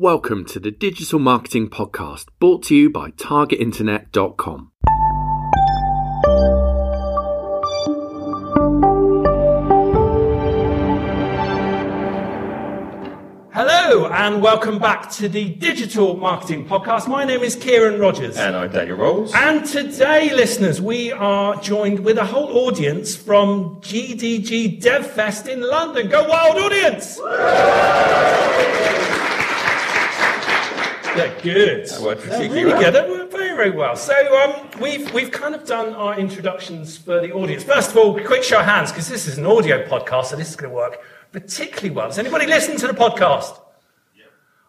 Welcome to the Digital Marketing Podcast, brought to you by TargetInternet.com. Hello, and welcome back to the Digital Marketing Podcast. My name is Ciaran Rogers. And I'm Daniel Rowles. And today, listeners, we are joined with a whole audience from GDG DevFest in London. Go Wild Audience! They're good. That worked They're particularly really well. good. They work very, very well. So um, we've we've kind of done our introductions for the audience. First of all, quick show of hands because this is an audio podcast, so this is going to work particularly well. Does anybody listen to the podcast?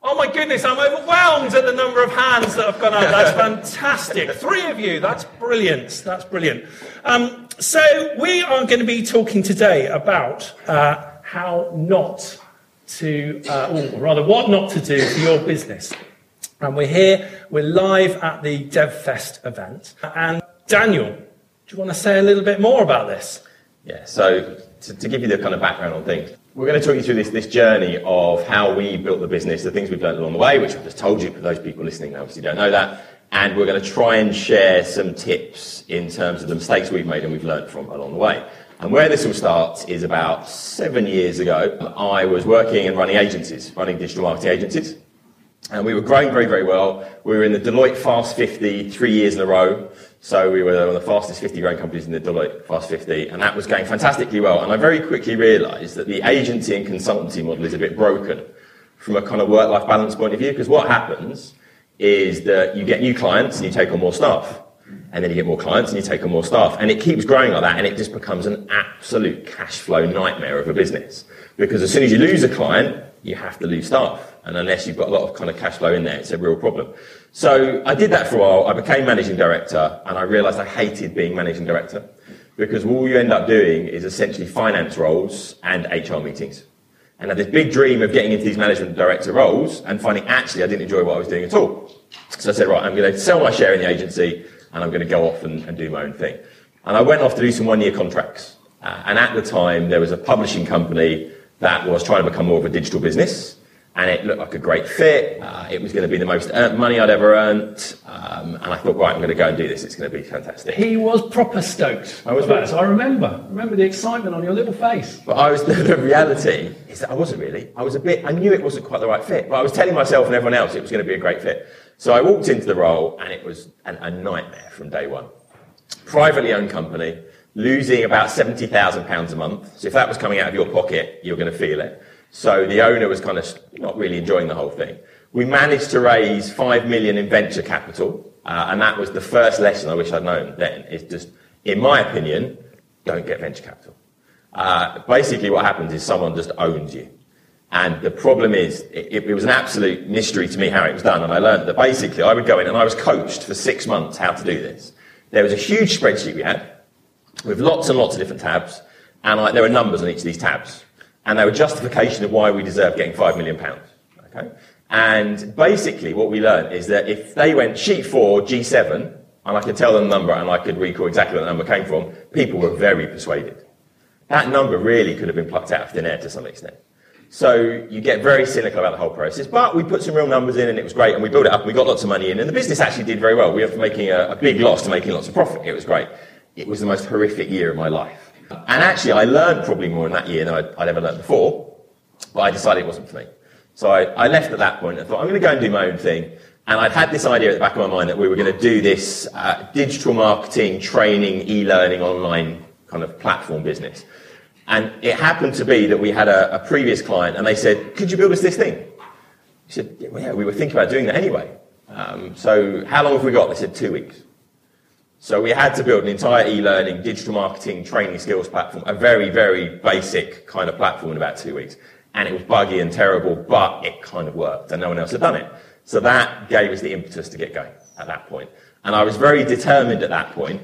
Oh my goodness, I'm overwhelmed at the number of hands that have gone up. That's fantastic. Three of you, that's brilliant. That's brilliant. Um, so, we are going to be talking today about uh, how not to, uh, or rather, what not to do for your business. And we're here, we're live at the DevFest event. And Daniel, do you want to say a little bit more about this? Yeah, so to, to give you the kind of background on things, we're going to talk you through this, this journey of how we built the business, the things we've learned along the way, which I've just told you for those people listening obviously don't know that. And we're going to try and share some tips in terms of the mistakes we've made and we've learned from along the way. And where this all starts is about seven years ago. I was working and running agencies, running digital marketing agencies. And we were growing very, very well. We were in the Deloitte Fast 50 three years in a row. So we were one of the fastest 50 growing companies in the Deloitte Fast 50. And that was going fantastically well. And I very quickly realized that the agency and consultancy model is a bit broken from a kind of work-life balance point of view. Because what happens is that you get new clients and you take on more staff. And then you get more clients and you take on more staff. And it keeps growing like that. And it just becomes an absolute cash flow nightmare of a business. Because as soon as you lose a client, you have to lose staff. And unless you've got a lot of kind of cash flow in there, it's a real problem. So I did that for a while. I became managing director and I realized I hated being managing director because all you end up doing is essentially finance roles and HR meetings. And I had this big dream of getting into these management director roles and finding actually I didn't enjoy what I was doing at all. So I said, right, I'm going to sell my share in the agency and I'm going to go off and, and do my own thing. And I went off to do some one year contracts. Uh, and at the time, there was a publishing company that was trying to become more of a digital business. And it looked like a great fit. Uh, it was going to be the most money I'd ever earned. Um, and I thought, right, I'm going to go and do this. It's going to be fantastic. He was proper stoked. I was about this. I remember. Remember the excitement on your little face. But I was, the reality is that I wasn't really. I was a bit, I knew it wasn't quite the right fit, but I was telling myself and everyone else it was going to be a great fit. So I walked into the role and it was an, a nightmare from day one. Privately owned company, losing about £70,000 a month. So if that was coming out of your pocket, you're going to feel it. So the owner was kind of not really enjoying the whole thing. We managed to raise five million in venture capital, uh, and that was the first lesson I wish I'd known then. Is just, in my opinion, don't get venture capital. Uh, basically, what happens is someone just owns you. And the problem is, it, it was an absolute mystery to me how it was done. And I learned that basically I would go in and I was coached for six months how to do this. There was a huge spreadsheet we had with lots and lots of different tabs. And I, there were numbers on each of these tabs. And they were justification of why we deserved getting five million pounds. Okay? And basically what we learned is that if they went sheet four, G7, and I could tell them the number and I could recall exactly where the number came from, people were very persuaded. That number really could have been plucked out of thin air to some extent. So you get very cynical about the whole process. But we put some real numbers in and it was great and we built it up and we got lots of money in and the business actually did very well. We from making a, a big loss to making lots of profit. It was great. It was the most horrific year of my life. And actually I learned probably more in that year than I'd, I'd ever learned before. But I decided it wasn't for me. So I, I left at that point and thought, I'm going to go and do my own thing. And I'd had this idea at the back of my mind that we were going to do this uh, digital marketing, training, e-learning, online kind of platform business. And it happened to be that we had a, a previous client and they said, could you build us this thing? He said, yeah, we were thinking about doing that anyway. Um, so how long have we got? They said, two weeks. So we had to build an entire e-learning, digital marketing, training skills platform, a very, very basic kind of platform in about two weeks. And it was buggy and terrible, but it kind of worked and no one else had done it. So that gave us the impetus to get going at that point. And I was very determined at that point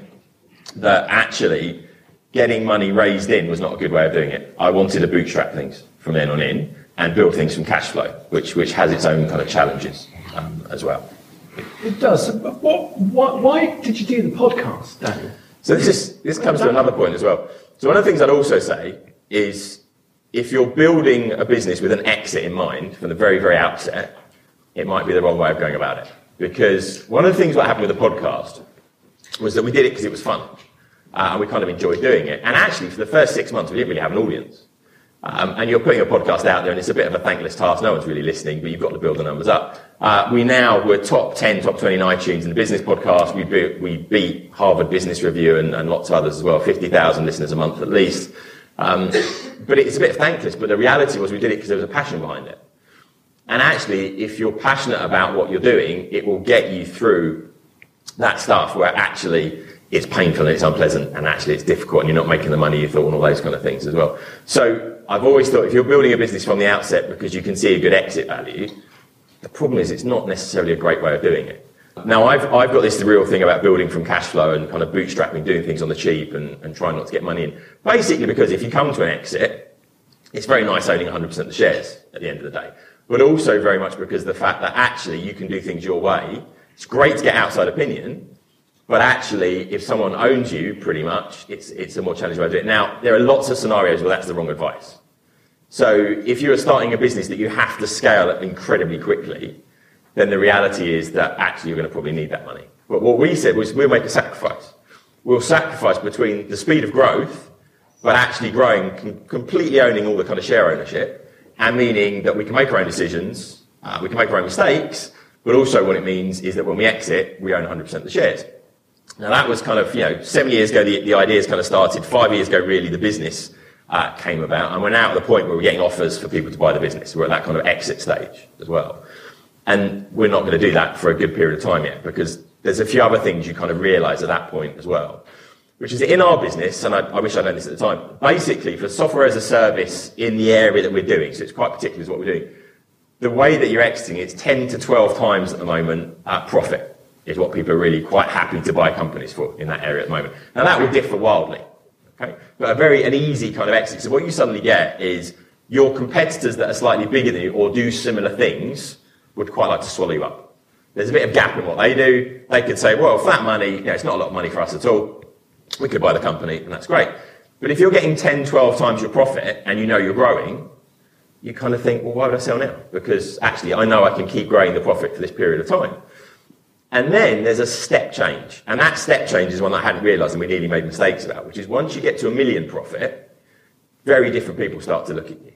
that actually getting money raised in was not a good way of doing it. I wanted to bootstrap things from then on in and build things from cash flow, which, which has its own kind of challenges um, as well. It does. What, what, why did you do the podcast, Daniel? So this is, this comes to another point as well. So one of the things I'd also say is if you're building a business with an exit in mind from the very, very outset, it might be the wrong way of going about it. Because one of the things that happened with the podcast was that we did it because it was fun. Uh, and we kind of enjoyed doing it. And actually, for the first six months, we didn't really have an audience. Um, and you're putting a podcast out there, and it's a bit of a thankless task. No one's really listening, but you've got to build the numbers up. Uh, we now, we're top 10, top 20 in iTunes in the business podcast. We beat, we beat Harvard Business Review and, and lots of others as well, 50,000 listeners a month at least. Um, but it's a bit thankless, but the reality was we did it because there was a passion behind it. And actually, if you're passionate about what you're doing, it will get you through that stuff where actually it's painful and it's unpleasant and actually it's difficult and you're not making the money you thought and all those kind of things as well. So I've always thought if you're building a business from the outset because you can see a good exit value, the problem is it's not necessarily a great way of doing it. Now I've, I've got this real thing about building from cash flow and kind of bootstrapping, doing things on the cheap and, and trying not to get money in. Basically because if you come to an exit, it's very nice owning 100% of the shares at the end of the day. But also very much because the fact that actually you can do things your way. It's great to get outside opinion, but actually, if someone owns you, pretty much, it's, it's a more challenging way to do it. Now, there are lots of scenarios where that's the wrong advice. So if you're starting a business that you have to scale up incredibly quickly, then the reality is that actually you're going to probably need that money. But what we said was we'll make a sacrifice. We'll sacrifice between the speed of growth, but actually growing, com- completely owning all the kind of share ownership, and meaning that we can make our own decisions, uh, we can make our own mistakes, but also what it means is that when we exit, we own 100% of the shares. Now that was kind of, you know, seven years ago the, the ideas kind of started. Five years ago, really, the business uh, came about. And we're now at the point where we're getting offers for people to buy the business. We're at that kind of exit stage as well. And we're not going to do that for a good period of time yet because there's a few other things you kind of realize at that point as well. Which is in our business, and I, I wish I'd known this at the time, basically for software as a service in the area that we're doing, so it's quite particular as what we're doing, the way that you're exiting, it's 10 to 12 times at the moment uh, profit is what people are really quite happy to buy companies for in that area at the moment. Now that will differ wildly. Okay? But a very an easy kind of exit. So what you suddenly get is your competitors that are slightly bigger than you or do similar things would quite like to swallow you up. There's a bit of gap in what they do. They could say, well, for that money, you know, it's not a lot of money for us at all. We could buy the company, and that's great. But if you're getting 10, 12 times your profit and you know you're growing, you kind of think, well, why would I sell now? Because actually, I know I can keep growing the profit for this period of time. And then there's a step change. And that step change is one I hadn't realized and we nearly made mistakes about, which is once you get to a million profit, very different people start to look at you.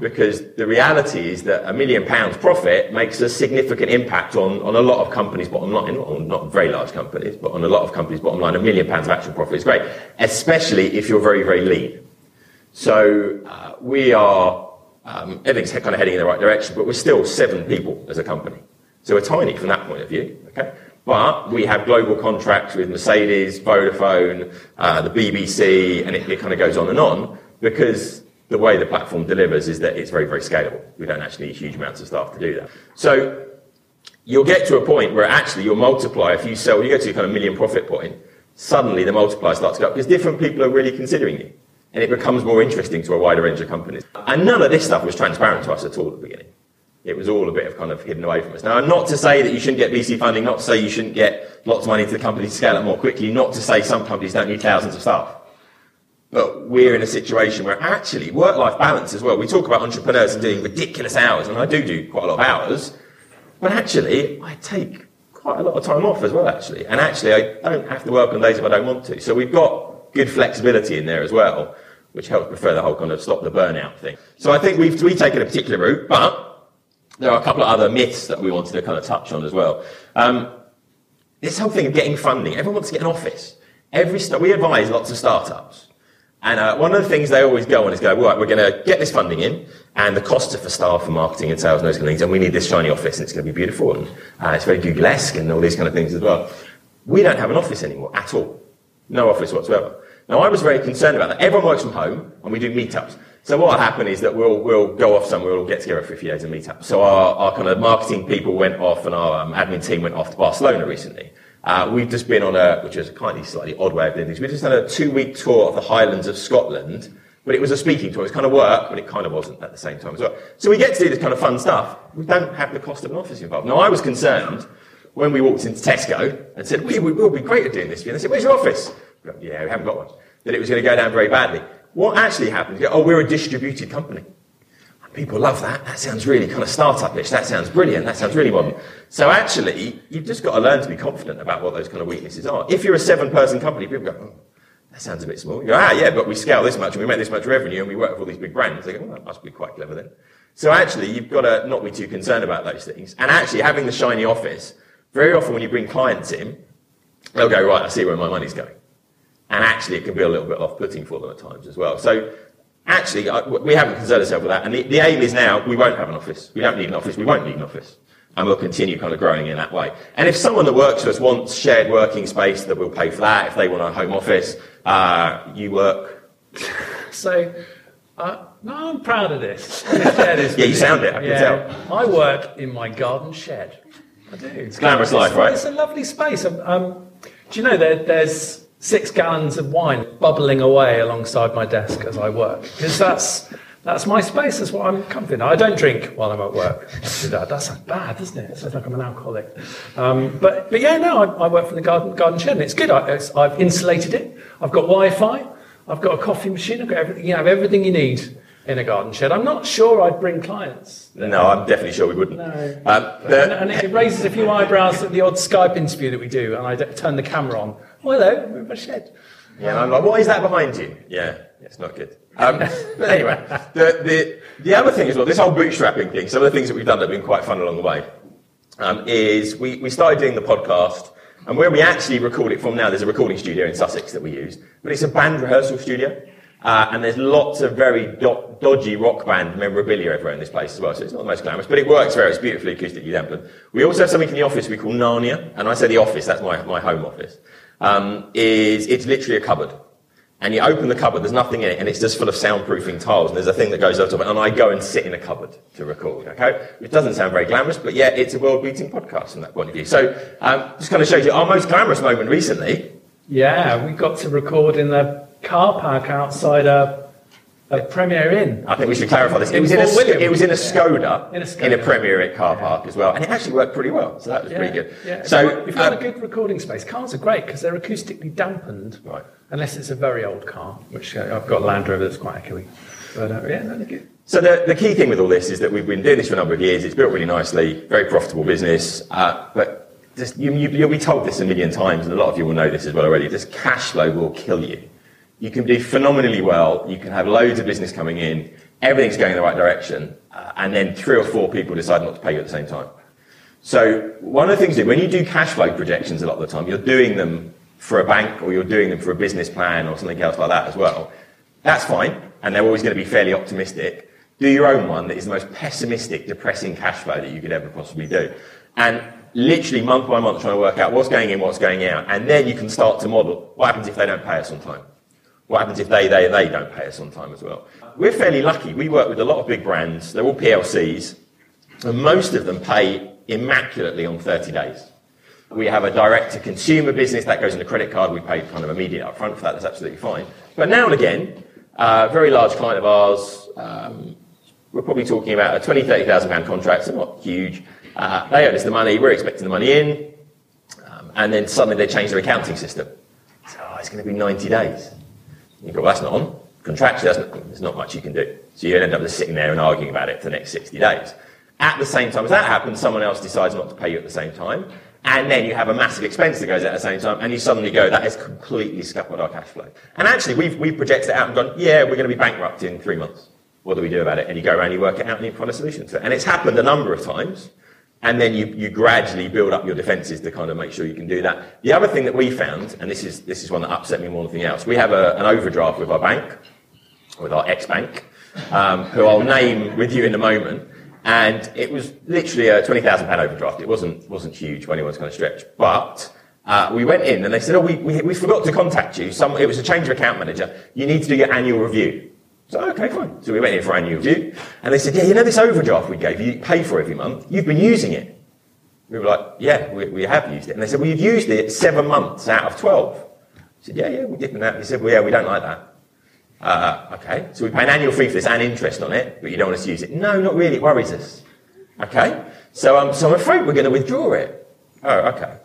Because the reality is that a million pounds profit makes a significant impact on, on a lot of companies' bottom line, not, not very large companies, but on a lot of companies' bottom line. A million pounds of actual profit is great, especially if you're very, very lean. So uh, we are, um, everything's kind of heading in the right direction, but we're still seven people as a company. So we're tiny from that point of view, okay? But we have global contracts with Mercedes, Vodafone, uh, the BBC, and it, it kind of goes on and on because the way the platform delivers is that it's very, very scalable. We don't actually need huge amounts of staff to do that. So you'll get to a point where actually your multiplier, if you sell, you get to a kind of million profit point, suddenly the multiplier starts to go up because different people are really considering you. And it becomes more interesting to a wider range of companies. And none of this stuff was transparent to us at all at the beginning. It was all a bit of kind of hidden away from us. Now, not to say that you shouldn't get VC funding, not to say you shouldn't get lots of money to the company to scale up more quickly, not to say some companies don't need thousands of staff. But we're in a situation where actually work-life balance as well. We talk about entrepreneurs and doing ridiculous hours, and I do do quite a lot of hours, but actually I take quite a lot of time off as well, actually. And actually I don't have to work on days if I don't want to. So we've got good flexibility in there as well, which helps prefer the whole kind of stop the burnout thing. So I think we've, we've taken a particular route, but there are a couple of other myths that we wanted to kind of touch on as well. Um, this whole thing of getting funding, everyone wants to get an office. Every st- we advise lots of startups. And uh, one of the things they always go on is go, right, we're going to get this funding in, and the costs are for staff and marketing and sales and those kind of things, and we need this shiny office, and it's going to be beautiful, and uh, it's very Google-esque and all these kind of things as well. We don't have an office anymore at all. No office whatsoever. Now, I was very concerned about that. Everyone works from home, and we do meetups. So what will happen is that we'll, we'll go off somewhere, we'll get together for a few days and meet up. So our, our kind of marketing people went off and our um, admin team went off to Barcelona recently. Uh, we've just been on a, which is a kind of slightly odd way of doing things, we've just done a two-week tour of the Highlands of Scotland, but it was a speaking tour. It was kind of work, but it kind of wasn't at the same time as well. So we get to do this kind of fun stuff. We don't have the cost of an office involved. Now I was concerned when we walked into Tesco and said, we, we will be great at doing this for you. And they said, where's your office? yeah, we haven't got one. That it was going to go down very badly. What actually happened? Oh, we're a distributed company. people love that. That sounds really kind of startup-ish. That sounds brilliant. That sounds really modern. So actually, you've just got to learn to be confident about what those kind of weaknesses are. If you're a seven-person company, people go, oh, that sounds a bit small. You go, ah, yeah, but we scale this much and we make this much revenue and we work with all these big brands. They go, well, that must be quite clever then. So actually, you've got to not be too concerned about those things. And actually, having the shiny office, very often when you bring clients in, they'll go, right, I see where my money's going. And actually, it can be a little bit off-putting for them at times as well. So actually, we haven't concerned ourselves with that. And the, the aim is now, we won't have an office. We don't need an office. We won't need an office. And we'll continue kind of growing in that way. And if someone that works for us wants shared working space, that we'll pay for that. If they want a home office, uh, you work. So, uh, no, I'm proud of this. this yeah, you sound it. I can yeah, tell. I work in my garden shed. I do. It's glamorous life, right? It's a lovely space. Um, um, do you know there, there's six gallons of wine bubbling away alongside my desk as I work because that's that's my space. That's what I'm comfy in. I don't drink while I'm at work. That. that sounds bad, doesn't it? It sounds like I'm an alcoholic. Um, but but yeah, no, I, I, work from the garden garden shed, and it's good. I, have insulated it. I've got Wi-Fi. I've got a coffee machine. I've got everything. You have everything you need in a garden shed. I'm not sure I'd bring clients. No, I'm definitely sure we wouldn't. No. Um, and, and, it raises a few eyebrows at the odd Skype interview that we do, and I turn the camera on. Hello, we're in a shed. Yeah, and I'm like, what is that behind you? Yeah, it's not good. Um, but anyway, the, the, the other thing as well, this whole bootstrapping thing, some of the things that we've done that have been quite fun along the way, um, is we, we started doing the podcast, and where we actually record it from now, there's a recording studio in Sussex that we use, but it's a band rehearsal studio. Uh, and there's lots of very do- dodgy rock band memorabilia everywhere in this place as well, so it's not the most glamorous, but it works very, it's beautifully acoustically dampened. We also have something in the office we call Narnia, and I say the office, that's my, my home office, um, is it's literally a cupboard. And you open the cupboard, there's nothing in it, and it's just full of soundproofing tiles, and there's a thing that goes over top of it, and I go and sit in a cupboard to record, okay? It doesn't sound very glamorous, but yeah, it's a world-beating podcast from that point of view. So, um, just kind of shows you our most glamorous moment recently. Yeah, we got to record in the car park outside a, a Premier Inn. I think we should clarify this. It was, in a, it was in a Skoda, in a, Skoda. in a Premier Inn car park as well, and it actually worked pretty well. So that was yeah, pretty good. Yeah. So we've got um, a good recording space. Cars are great because they're acoustically dampened, right? Unless it's a very old car, which uh, I've got a Land Rover that's quite echoey. But uh, yeah, no, good. So the, the key thing with all this is that we've been doing this for a number of years. It's built really nicely, very profitable business, uh, but just, you, you, you'll be told this a million times, and a lot of you will know this as well already. This cash flow will kill you. You can do phenomenally well. You can have loads of business coming in. Everything's going in the right direction. Uh, and then three or four people decide not to pay you at the same time. So one of the things that when you do cash flow projections a lot of the time, you're doing them for a bank or you're doing them for a business plan or something else like that as well. That's fine. And they're always going to be fairly optimistic. Do your own one that is the most pessimistic, depressing cash flow that you could ever possibly do. And literally month by month trying to work out what's going in, what's going out. And then you can start to model what happens if they don't pay us on time. What happens if they, they, they don't pay us on time as well? We're fairly lucky. We work with a lot of big brands. They're all PLCs. And most of them pay immaculately on 30 days. We have a direct to consumer business that goes in a credit card. We pay kind of immediate upfront for that. That's absolutely fine. But now and again, a very large client of ours, um, we're probably talking about a 20, 30,000 pound contract, so not huge. Uh, they owe us the money. We're expecting the money in. Um, and then suddenly they change their accounting system. So oh, it's going to be 90 days. You go, well, that's not on. Contractually, not, there's not much you can do. So you end up just sitting there and arguing about it for the next 60 days. At the same time as that happens, someone else decides not to pay you at the same time. And then you have a massive expense that goes out at the same time, and you suddenly go, that has completely scuppered our cash flow. And actually, we've, we've projected it out and gone, yeah, we're going to be bankrupt in three months. What do we do about it? And you go around, you work it out, and you find a solution to it. And it's happened a number of times. And then you, you gradually build up your defenses to kind of make sure you can do that. The other thing that we found, and this is, this is one that upset me more than anything else, we have a, an overdraft with our bank, with our ex-bank, um, who I'll name with you in a moment. And it was literally a £20,000 overdraft. It wasn't, wasn't huge when anyone's kind of stretch. But uh, we went in and they said, oh, we, we, we forgot to contact you. Some, it was a change of account manager. You need to do your annual review. So, okay, fine. So we went in for annual review, and they said, yeah, you know this overdraft we gave you, you pay for every month, you've been using it. We were like, yeah, we, we have used it. And they said, well, you've used it seven months out of 12. I said, yeah, yeah, we're did that. They said, well, yeah, we don't like that. Uh, okay, so we pay an annual fee for this and interest on it, but you don't want us to use it. No, not really, it worries us. Okay, so, um, so I'm afraid we're going to withdraw it. Oh, okay.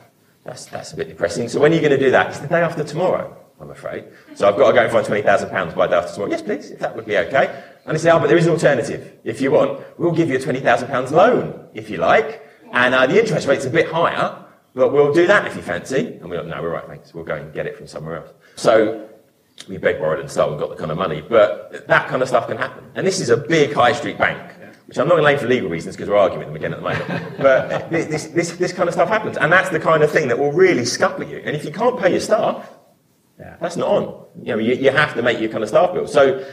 That's, that's a bit depressing. So when are you going to do that? It's the day after tomorrow. I'm afraid. So I've got to go and find £20,000 by the after tomorrow. Yes, please, if that would be okay. And they say, oh, but there is an alternative. If you want, we'll give you a £20,000 loan, if you like. And uh, the interest rate's a bit higher, but we'll do that if you fancy. And we're like, no, we're right, thanks. We'll go and get it from somewhere else. So we begged, borrowed and stole and got the kind of money. But that kind of stuff can happen. And this is a big high street bank, which I'm not going to name for legal reasons because we're arguing with them again at the moment. but this, this, this kind of stuff happens. And that's the kind of thing that will really scupper you. And if you can't pay your staff, that's not on. You know, you, you have to make your kind of staff bill. So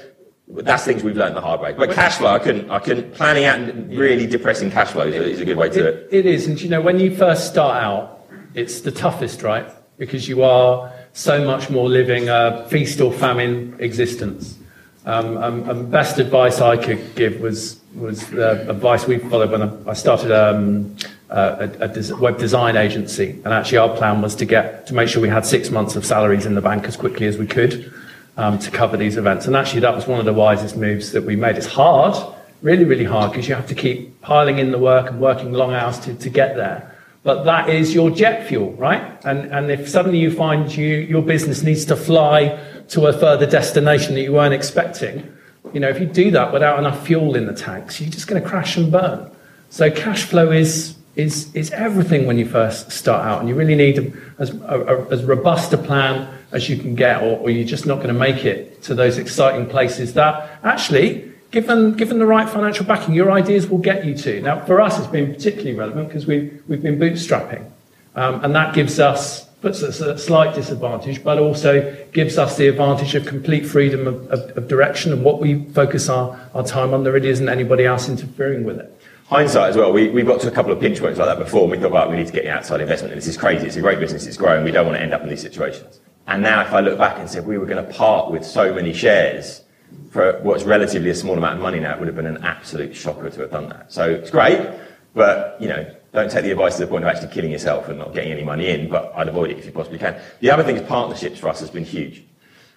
that's things we've learned the hard way. But cash flow, I couldn't, I couldn't, planning out and really depressing cash flows is a good way to do it. It is, and you know, when you first start out, it's the toughest, right? Because you are so much more living a feast or famine existence. Um, um, and best advice I could give was was the advice we followed when I, I started um, a, a, des- web design agency, and actually our plan was to get to make sure we had six months of salaries in the bank as quickly as we could um, to cover these events. And actually, that was one of the wisest moves that we made. It's hard, really, really hard, because you have to keep piling in the work and working long hours to, to get there. But that is your jet fuel, right? And, and if suddenly you find you, your business needs to fly to a further destination that you weren't expecting, you know, if you do that without enough fuel in the tanks, you're just going to crash and burn. So cash flow is, is, is everything when you first start out. And you really need as, a, as robust a plan as you can get, or, or you're just not going to make it to those exciting places that actually, given, given the right financial backing, your ideas will get you to. Now, for us, it's been particularly relevant because we've, we've been bootstrapping. Um, and that gives us, puts us at a slight disadvantage, but also gives us the advantage of complete freedom of, of, of direction and what we focus our, our time on. There really isn't anybody else interfering with it hindsight as well, we, we got to a couple of pinch points like that before, and we thought, right, we need to get the outside investment, this is crazy, it's a great business, it's growing, we don't want to end up in these situations. And now if I look back and say we were going to part with so many shares for what's relatively a small amount of money now, it would have been an absolute shocker to have done that. So it's great, but, you know, don't take the advice to the point of actually killing yourself and not getting any money in, but I'd avoid it if you possibly can. The other thing is partnerships for us has been huge.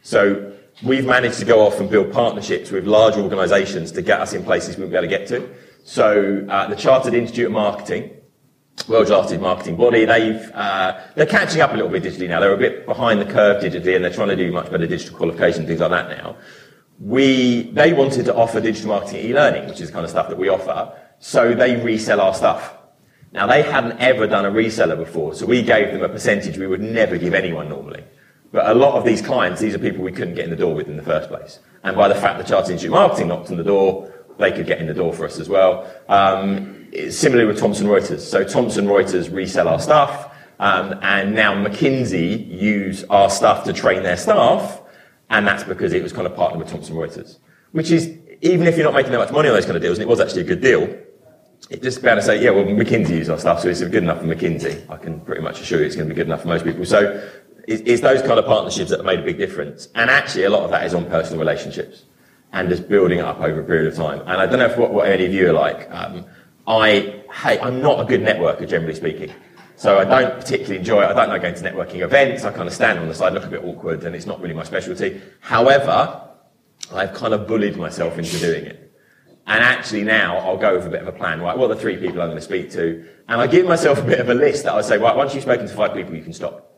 So we've managed to go off and build partnerships with large organisations to get us in places we won't be able to get to. So uh, the Chartered Institute of Marketing, largest marketing body. They've, uh, they're catching up a little bit digitally now. They're a bit behind the curve digitally and they're trying to do much better digital qualification, things like that now. We, they wanted to offer digital marketing e-learning, which is the kind of stuff that we offer. So they resell our stuff. Now they hadn't ever done a reseller before, so we gave them a percentage we would never give anyone normally. But a lot of these clients, these are people we couldn't get in the door with in the first place. And by the fact the Chartered Institute of Marketing knocked on the door, they could get in the door for us as well. Um, similarly with Thomson Reuters. So Thomson Reuters resell our stuff, um, and now McKinsey use our stuff to train their staff, and that's because it was kind of partnered with Thomson Reuters. Which is, even if you're not making that much money on those kind of deals, and it was actually a good deal, it just able to say, yeah, well, McKinsey use our stuff, so it's good enough for McKinsey. I can pretty much assure you it's going to be good enough for most people. So it's those kind of partnerships that have made a big difference. And actually, a lot of that is on personal relationships and just building up over a period of time. And I don't know if what, what any of you are like. Um, I hate, I'm not a good networker, generally speaking. So I don't particularly enjoy it. I don't like going to networking events. I kind of stand on the side, look a bit awkward, and it's not really my specialty. However, I've kind of bullied myself into doing it. And actually now I'll go with a bit of a plan, right? What are the three people I'm going to speak to? And I give myself a bit of a list that I say, right, once you've spoken to five people, you can stop.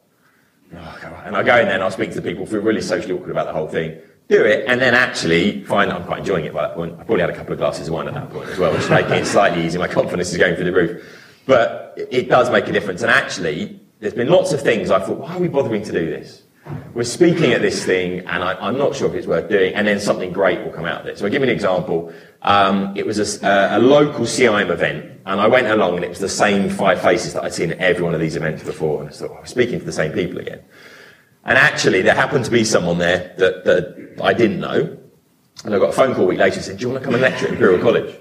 Oh, and I go in there and I'll speak to the people, feel really socially awkward about the whole thing do it, and then actually find that I'm quite enjoying it by that point. I probably had a couple of glasses of wine at that point as well, which is making it slightly easier. My confidence is going through the roof. But it does make a difference. And actually, there's been lots of things I thought, why are we bothering to do this? We're speaking at this thing, and I, am not sure if it's worth doing, and then something great will come out of it. So I'll give you an example. Um, it was a, a, local CIM event, and I went along, and it was the same five faces that I'd seen at every one of these events before, and I thought, oh, I'm speaking to the same people again. And actually, there happened to be someone there that, that I didn't know. And I got a phone call a week later and said, Do you want to come and lecture at Imperial College?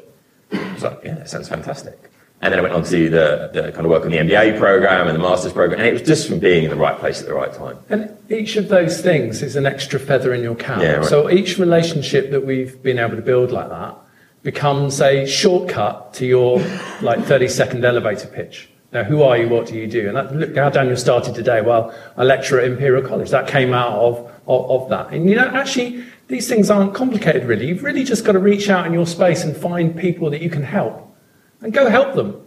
I was like, Yeah, that sounds fantastic. And then I went on to the, the kind of work on the MBA program and the master's program. And it was just from being in the right place at the right time. And each of those things is an extra feather in your cap. Yeah, right. So each relationship that we've been able to build like that becomes a shortcut to your like 30 second elevator pitch. Now, who are you? What do you do? And that, look how Daniel started today. Well, I lecture at Imperial College. That came out of, of, of that. And you know, actually, these things aren't complicated really. You've really just got to reach out in your space and find people that you can help and go help them.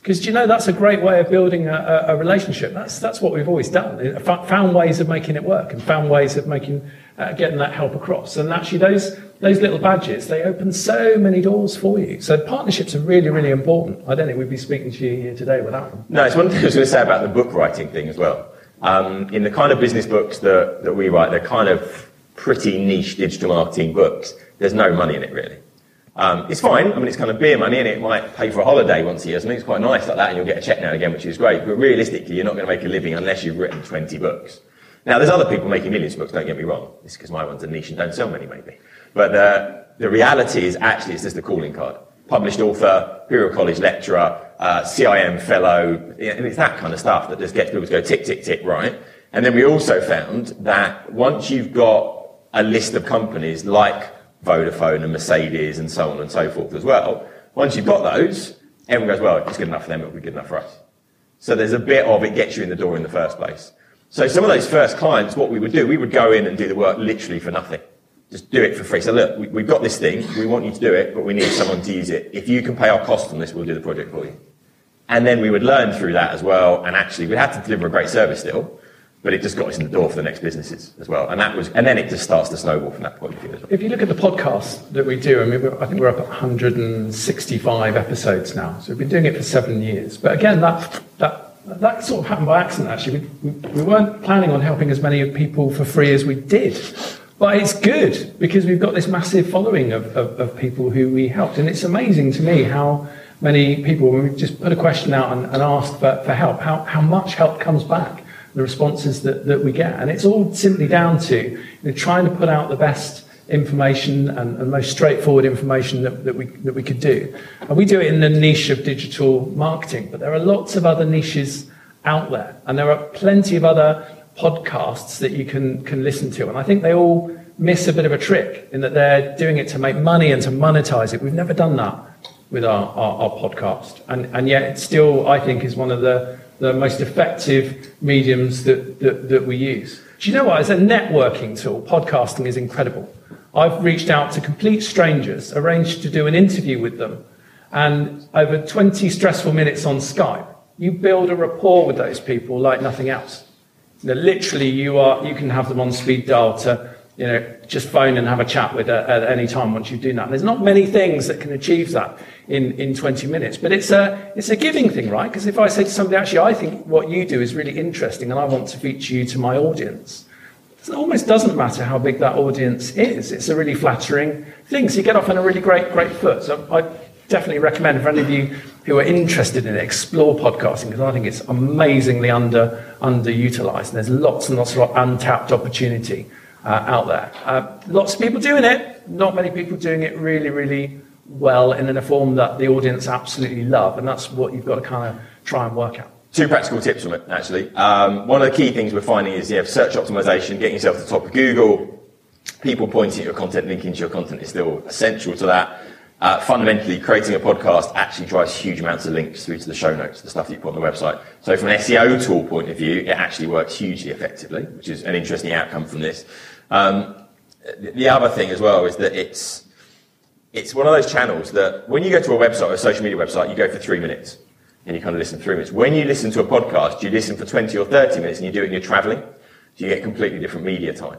Because you know that's a great way of building a, a, a, relationship. That's that's what we've always done. Found ways of making it work and found ways of making uh, getting that help across. And actually, those those little badges, they open so many doors for you. So partnerships are really, really important. I don't think we'd be speaking to you here today without them. No, it's one thing I was going to say about the book writing thing as well. Um, in the kind of business books that, that we write, they're kind of pretty niche digital marketing books. There's no money in it really. Um, it's fine. I mean, it's kind of beer money, and it might pay for a holiday once a year. Something it's quite nice like that, and you'll get a check now and again, which is great. But realistically, you're not going to make a living unless you've written 20 books. Now, there's other people making millions of books. Don't get me wrong. It's because my one's a niche and don't sell many, maybe. But uh, the reality is actually it's just a calling card. Published author, Imperial College lecturer, uh, CIM fellow, and it's that kind of stuff that just gets people to go tick, tick, tick, right? And then we also found that once you've got a list of companies like Vodafone and Mercedes and so on and so forth as well, once you've got those, everyone goes, well, if it's good enough for them, it'll be good enough for us. So there's a bit of it gets you in the door in the first place. So some of those first clients, what we would do, we would go in and do the work literally for nothing. Just do it for free. So look, we, have got this thing, we want you to do it, but we need someone to use it. If you can pay our cost on this, we'll do the project for you. And then we would learn through that as well, and actually we'd have to deliver a great service still, but it just got us in the door for the next businesses as well. And that was, and then it just starts to snowball from that point of view well. If you look at the podcast that we do, I mean, I think we're up at 165 episodes now. So we've been doing it for seven years. But again, that, that, that sort of happened by accident, actually. We, we, we weren't planning on helping as many people for free as we did. But it's good because we've got this massive following of, of, of people who we helped. And it's amazing to me how many people, when we just put a question out and, and ask for, for help, how, how much help comes back the responses that, that we get. And it's all simply down to you know, trying to put out the best information and, and most straightforward information that, that, we, that we could do. And we do it in the niche of digital marketing, but there are lots of other niches out there. And there are plenty of other podcasts that you can, can listen to. And I think they all miss a bit of a trick in that they're doing it to make money and to monetize it. We've never done that with our, our, our podcast. And, and yet it still, I think, is one of the the most effective mediums that, that, that we use. Do you know what? As a networking tool, podcasting is incredible. I've reached out to complete strangers, arranged to do an interview with them, and over 20 stressful minutes on Skype, you build a rapport with those people like nothing else. You know, literally, you, are, you can have them on speed dial to you know, just phone and have a chat with at, at any time once you've done that. And there's not many things that can achieve that in, in 20 minutes, but it's a, it's a giving thing, right? Because if I say to somebody, actually, I think what you do is really interesting and I want to feature you to my audience, it almost doesn't matter how big that audience is. It's a really flattering thing. So you get off on a really great, great foot. So I definitely recommend for any of you who are interested in it, explore podcasting because I think it's amazingly under underutilized. And there's lots and lots of untapped opportunity uh, out there. Uh, lots of people doing it, not many people doing it really, really well and in a form that the audience absolutely love. And that's what you've got to kind of try and work out. Two practical tips from it, actually. Um, one of the key things we're finding is yeah, search optimization, getting yourself to the top of Google, people pointing at your content, linking to your content is still essential to that. Uh, fundamentally, creating a podcast actually drives huge amounts of links through to the show notes, the stuff that you put on the website. So from an SEO tool point of view, it actually works hugely effectively, which is an interesting outcome from this. Um, the other thing as well is that it's, it's one of those channels that when you go to a website a social media website, you go for three minutes and you kind of listen for three minutes. When you listen to a podcast, you listen for 20 or 30 minutes and you do it and you're traveling. So you get completely different media time.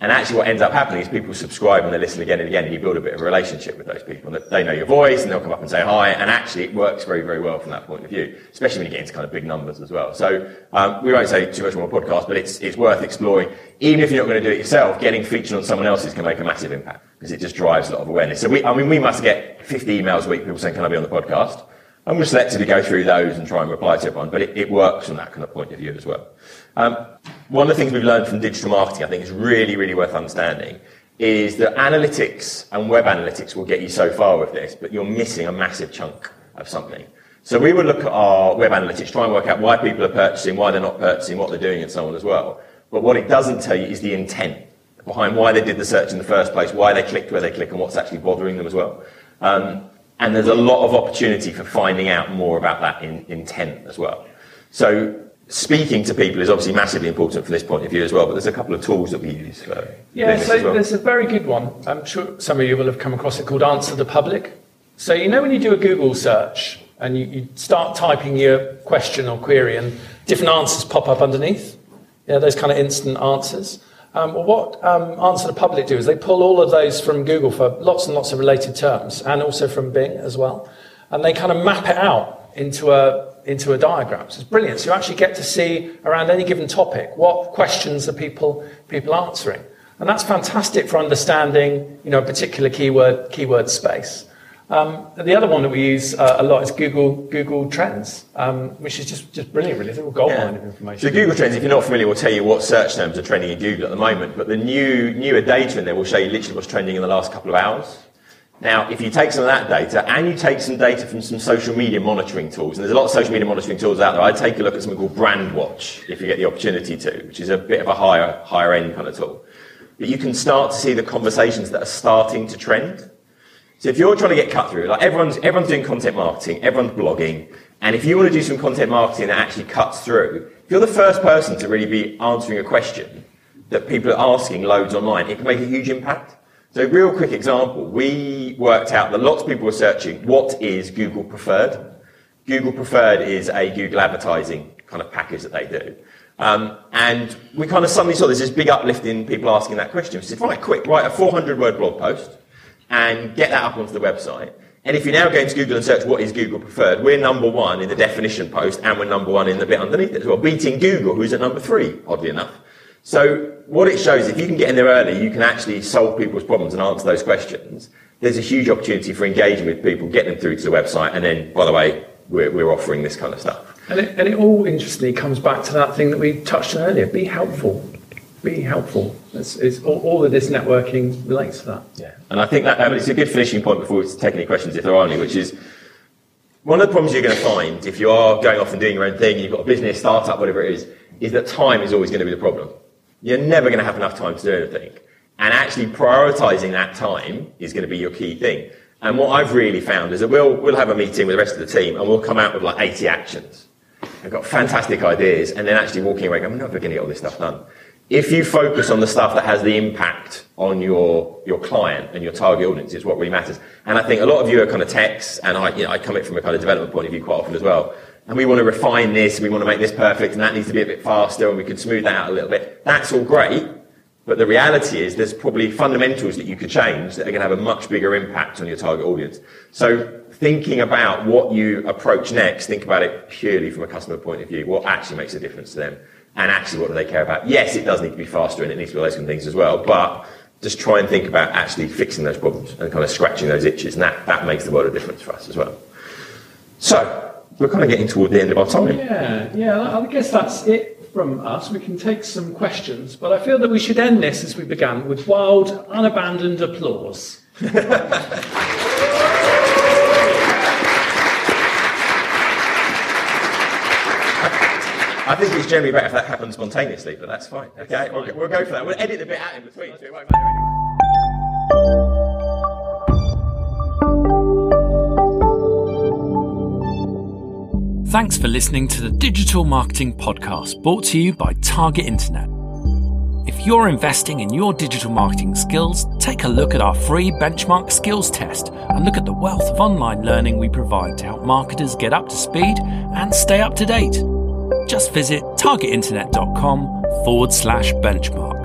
And actually, what ends up happening is people subscribe and they listen again and again, and you build a bit of a relationship with those people. They know your voice, and they'll come up and say hi. And actually, it works very, very well from that point of view, especially when you get into kind of big numbers as well. So um, we won't say too much more podcast, but it's it's worth exploring. Even if you're not going to do it yourself, getting featured on someone else's can make a massive impact because it just drives a lot of awareness. So we, I mean, we must get 50 emails a week, people saying, "Can I be on the podcast?" I'm going selectively go through those and try and reply to everyone, but it, it works from that kind of point of view as well. Um, one of the things we've learned from digital marketing, I think is really, really worth understanding, is that analytics and web analytics will get you so far with this, but you're missing a massive chunk of something. So we would look at our web analytics, try and work out why people are purchasing, why they're not purchasing, what they're doing, and so on as well. But what it doesn't tell you is the intent behind why they did the search in the first place, why they clicked where they click, and what's actually bothering them as well. Um, and there's a lot of opportunity for finding out more about that in, intent as well. So speaking to people is obviously massively important from this point of view as well, but there's a couple of tools that we use for Yeah, so well. there's a very good one. I'm sure some of you will have come across it called Answer the Public. So you know when you do a Google search and you, you start typing your question or query and different answers pop up underneath? Yeah, those kind of instant answers. Um, well, what um, Answer the Public do is they pull all of those from Google for lots and lots of related terms, and also from Bing as well, and they kind of map it out into a into a diagram. So it's brilliant. So you actually get to see around any given topic what questions are people people answering, and that's fantastic for understanding you know a particular keyword keyword space. Um, the other one that we use uh, a lot is Google Google Trends, um, which is just, just brilliant, really. It's a gold Yeah. mine of information. So Google Trends, if you're not familiar, will tell you what search terms are trending in Google at the moment. But the new newer data in there will show you literally what's trending in the last couple of hours. Now, if you take some of that data and you take some data from some social media monitoring tools, and there's a lot of social media monitoring tools out there, I'd take a look at something called Brandwatch if you get the opportunity to, which is a bit of a higher higher end kind of tool. But you can start to see the conversations that are starting to trend. So if you're trying to get cut through, like everyone's, everyone's doing content marketing, everyone's blogging, and if you want to do some content marketing that actually cuts through, if you're the first person to really be answering a question that people are asking loads online, it can make a huge impact. So real quick example, we worked out that lots of people were searching, what is Google Preferred? Google Preferred is a Google advertising kind of package that they do. Um, and we kind of suddenly saw there's this big uplift in people asking that question. We said, right, quick, write a 400 word blog post and get that up onto the website. And if you now go into Google and search what is Google preferred, we're number one in the definition post and we're number one in the bit underneath it as well, beating Google, who's at number three, oddly enough. So what it shows, if you can get in there early, you can actually solve people's problems and answer those questions. There's a huge opportunity for engaging with people, getting them through to the website, and then, by the way, we're, we're offering this kind of stuff. And it, and it all interestingly comes back to that thing that we touched on earlier be helpful. Be helpful. It's, it's all, all of this networking relates to that. Yeah, and I think that um, it's a good finishing point before we take any questions, if there are any, which is one of the problems you're going to find if you are going off and doing your own thing, you've got a business, startup, whatever it is, is that time is always going to be the problem. You're never going to have enough time to do anything. And actually prioritizing that time is going to be your key thing. And what I've really found is that we'll, we'll have a meeting with the rest of the team and we'll come out with like 80 actions. I've got fantastic ideas and then actually walking away going, I'm never going to get all this stuff done. If you focus on the stuff that has the impact on your, your client and your target audience is what really matters. And I think a lot of you are kind of techs and I, you know, I come it from a kind of development point of view quite often as well. And we want to refine this, we want to make this perfect and that needs to be a bit faster and we can smooth that out a little bit. That's all great. But the reality is there's probably fundamentals that you could change that are going to have a much bigger impact on your target audience. So thinking about what you approach next, think about it purely from a customer point of view. What actually makes a difference to them? And actually what do they care about? Yes, it does need to be faster and it needs to be those kind of things as well. But just try and think about actually fixing those problems and kind of scratching those itches. And that, that makes the world of difference for us as well. So we're kind of getting toward the end of our time. Yeah, yeah, I guess that's it from us. We can take some questions, but I feel that we should end this as we began with wild, unabandoned applause. I think it's generally better if that happens spontaneously, but that's fine. Okay, we'll, we'll go for that. We'll edit the bit out in between, so Thanks for listening to the Digital Marketing Podcast brought to you by Target Internet. If you're investing in your digital marketing skills, take a look at our free benchmark skills test and look at the wealth of online learning we provide to help marketers get up to speed and stay up to date. Just visit targetinternet.com forward slash benchmark.